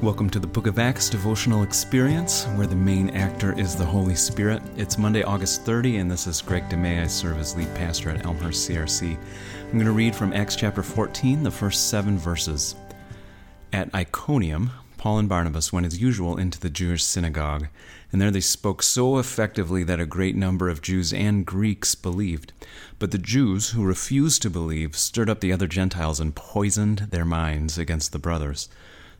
Welcome to the Book of Acts devotional experience, where the main actor is the Holy Spirit. It's Monday, August 30, and this is Greg DeMay. I serve as lead pastor at Elmhurst CRC. I'm going to read from Acts chapter 14, the first seven verses. At Iconium, Paul and Barnabas went as usual into the Jewish synagogue, and there they spoke so effectively that a great number of Jews and Greeks believed. But the Jews who refused to believe stirred up the other Gentiles and poisoned their minds against the brothers.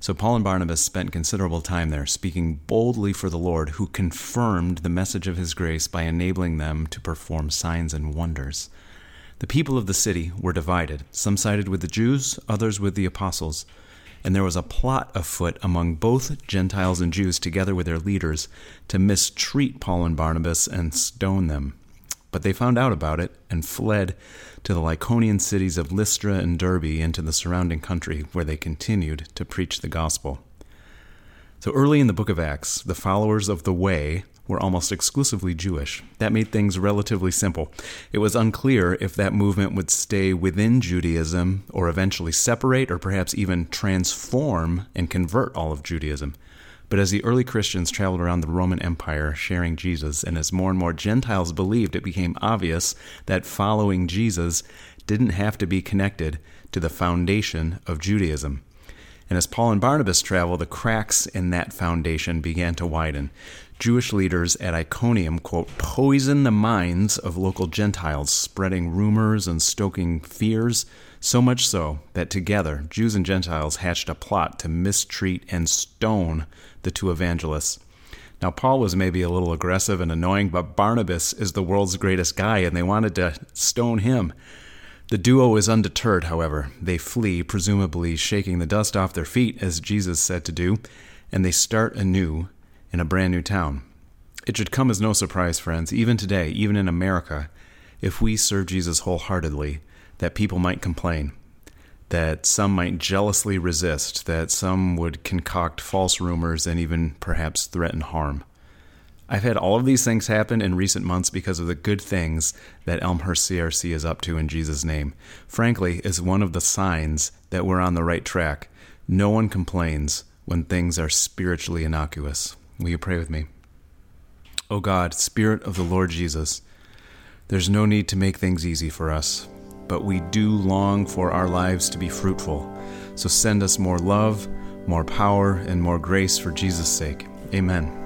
So Paul and Barnabas spent considerable time there, speaking boldly for the Lord, who confirmed the message of his grace by enabling them to perform signs and wonders. The people of the city were divided. Some sided with the Jews, others with the apostles. And there was a plot afoot among both Gentiles and Jews, together with their leaders, to mistreat Paul and Barnabas and stone them. But they found out about it and fled to the Lycaonian cities of Lystra and Derbe and to the surrounding country, where they continued to preach the gospel. So early in the book of Acts, the followers of the Way were almost exclusively Jewish. That made things relatively simple. It was unclear if that movement would stay within Judaism or eventually separate or perhaps even transform and convert all of Judaism. But as the early Christians traveled around the Roman Empire sharing Jesus, and as more and more Gentiles believed, it became obvious that following Jesus didn't have to be connected to the foundation of Judaism. And as Paul and Barnabas traveled, the cracks in that foundation began to widen. Jewish leaders at Iconium, quote, poison the minds of local Gentiles, spreading rumors and stoking fears, so much so that together Jews and Gentiles hatched a plot to mistreat and stone the two evangelists. Now, Paul was maybe a little aggressive and annoying, but Barnabas is the world's greatest guy, and they wanted to stone him. The duo is undeterred, however. They flee, presumably shaking the dust off their feet, as Jesus said to do, and they start anew in a brand new town. It should come as no surprise, friends, even today, even in America, if we serve Jesus wholeheartedly, that people might complain that some might jealously resist, that some would concoct false rumors and even perhaps threaten harm. I've had all of these things happen in recent months because of the good things that Elmhurst CRC is up to in Jesus' name. Frankly, it's one of the signs that we're on the right track. No one complains when things are spiritually innocuous. Will you pray with me? O oh God, Spirit of the Lord Jesus, there's no need to make things easy for us but we do long for our lives to be fruitful. So send us more love, more power, and more grace for Jesus' sake. Amen.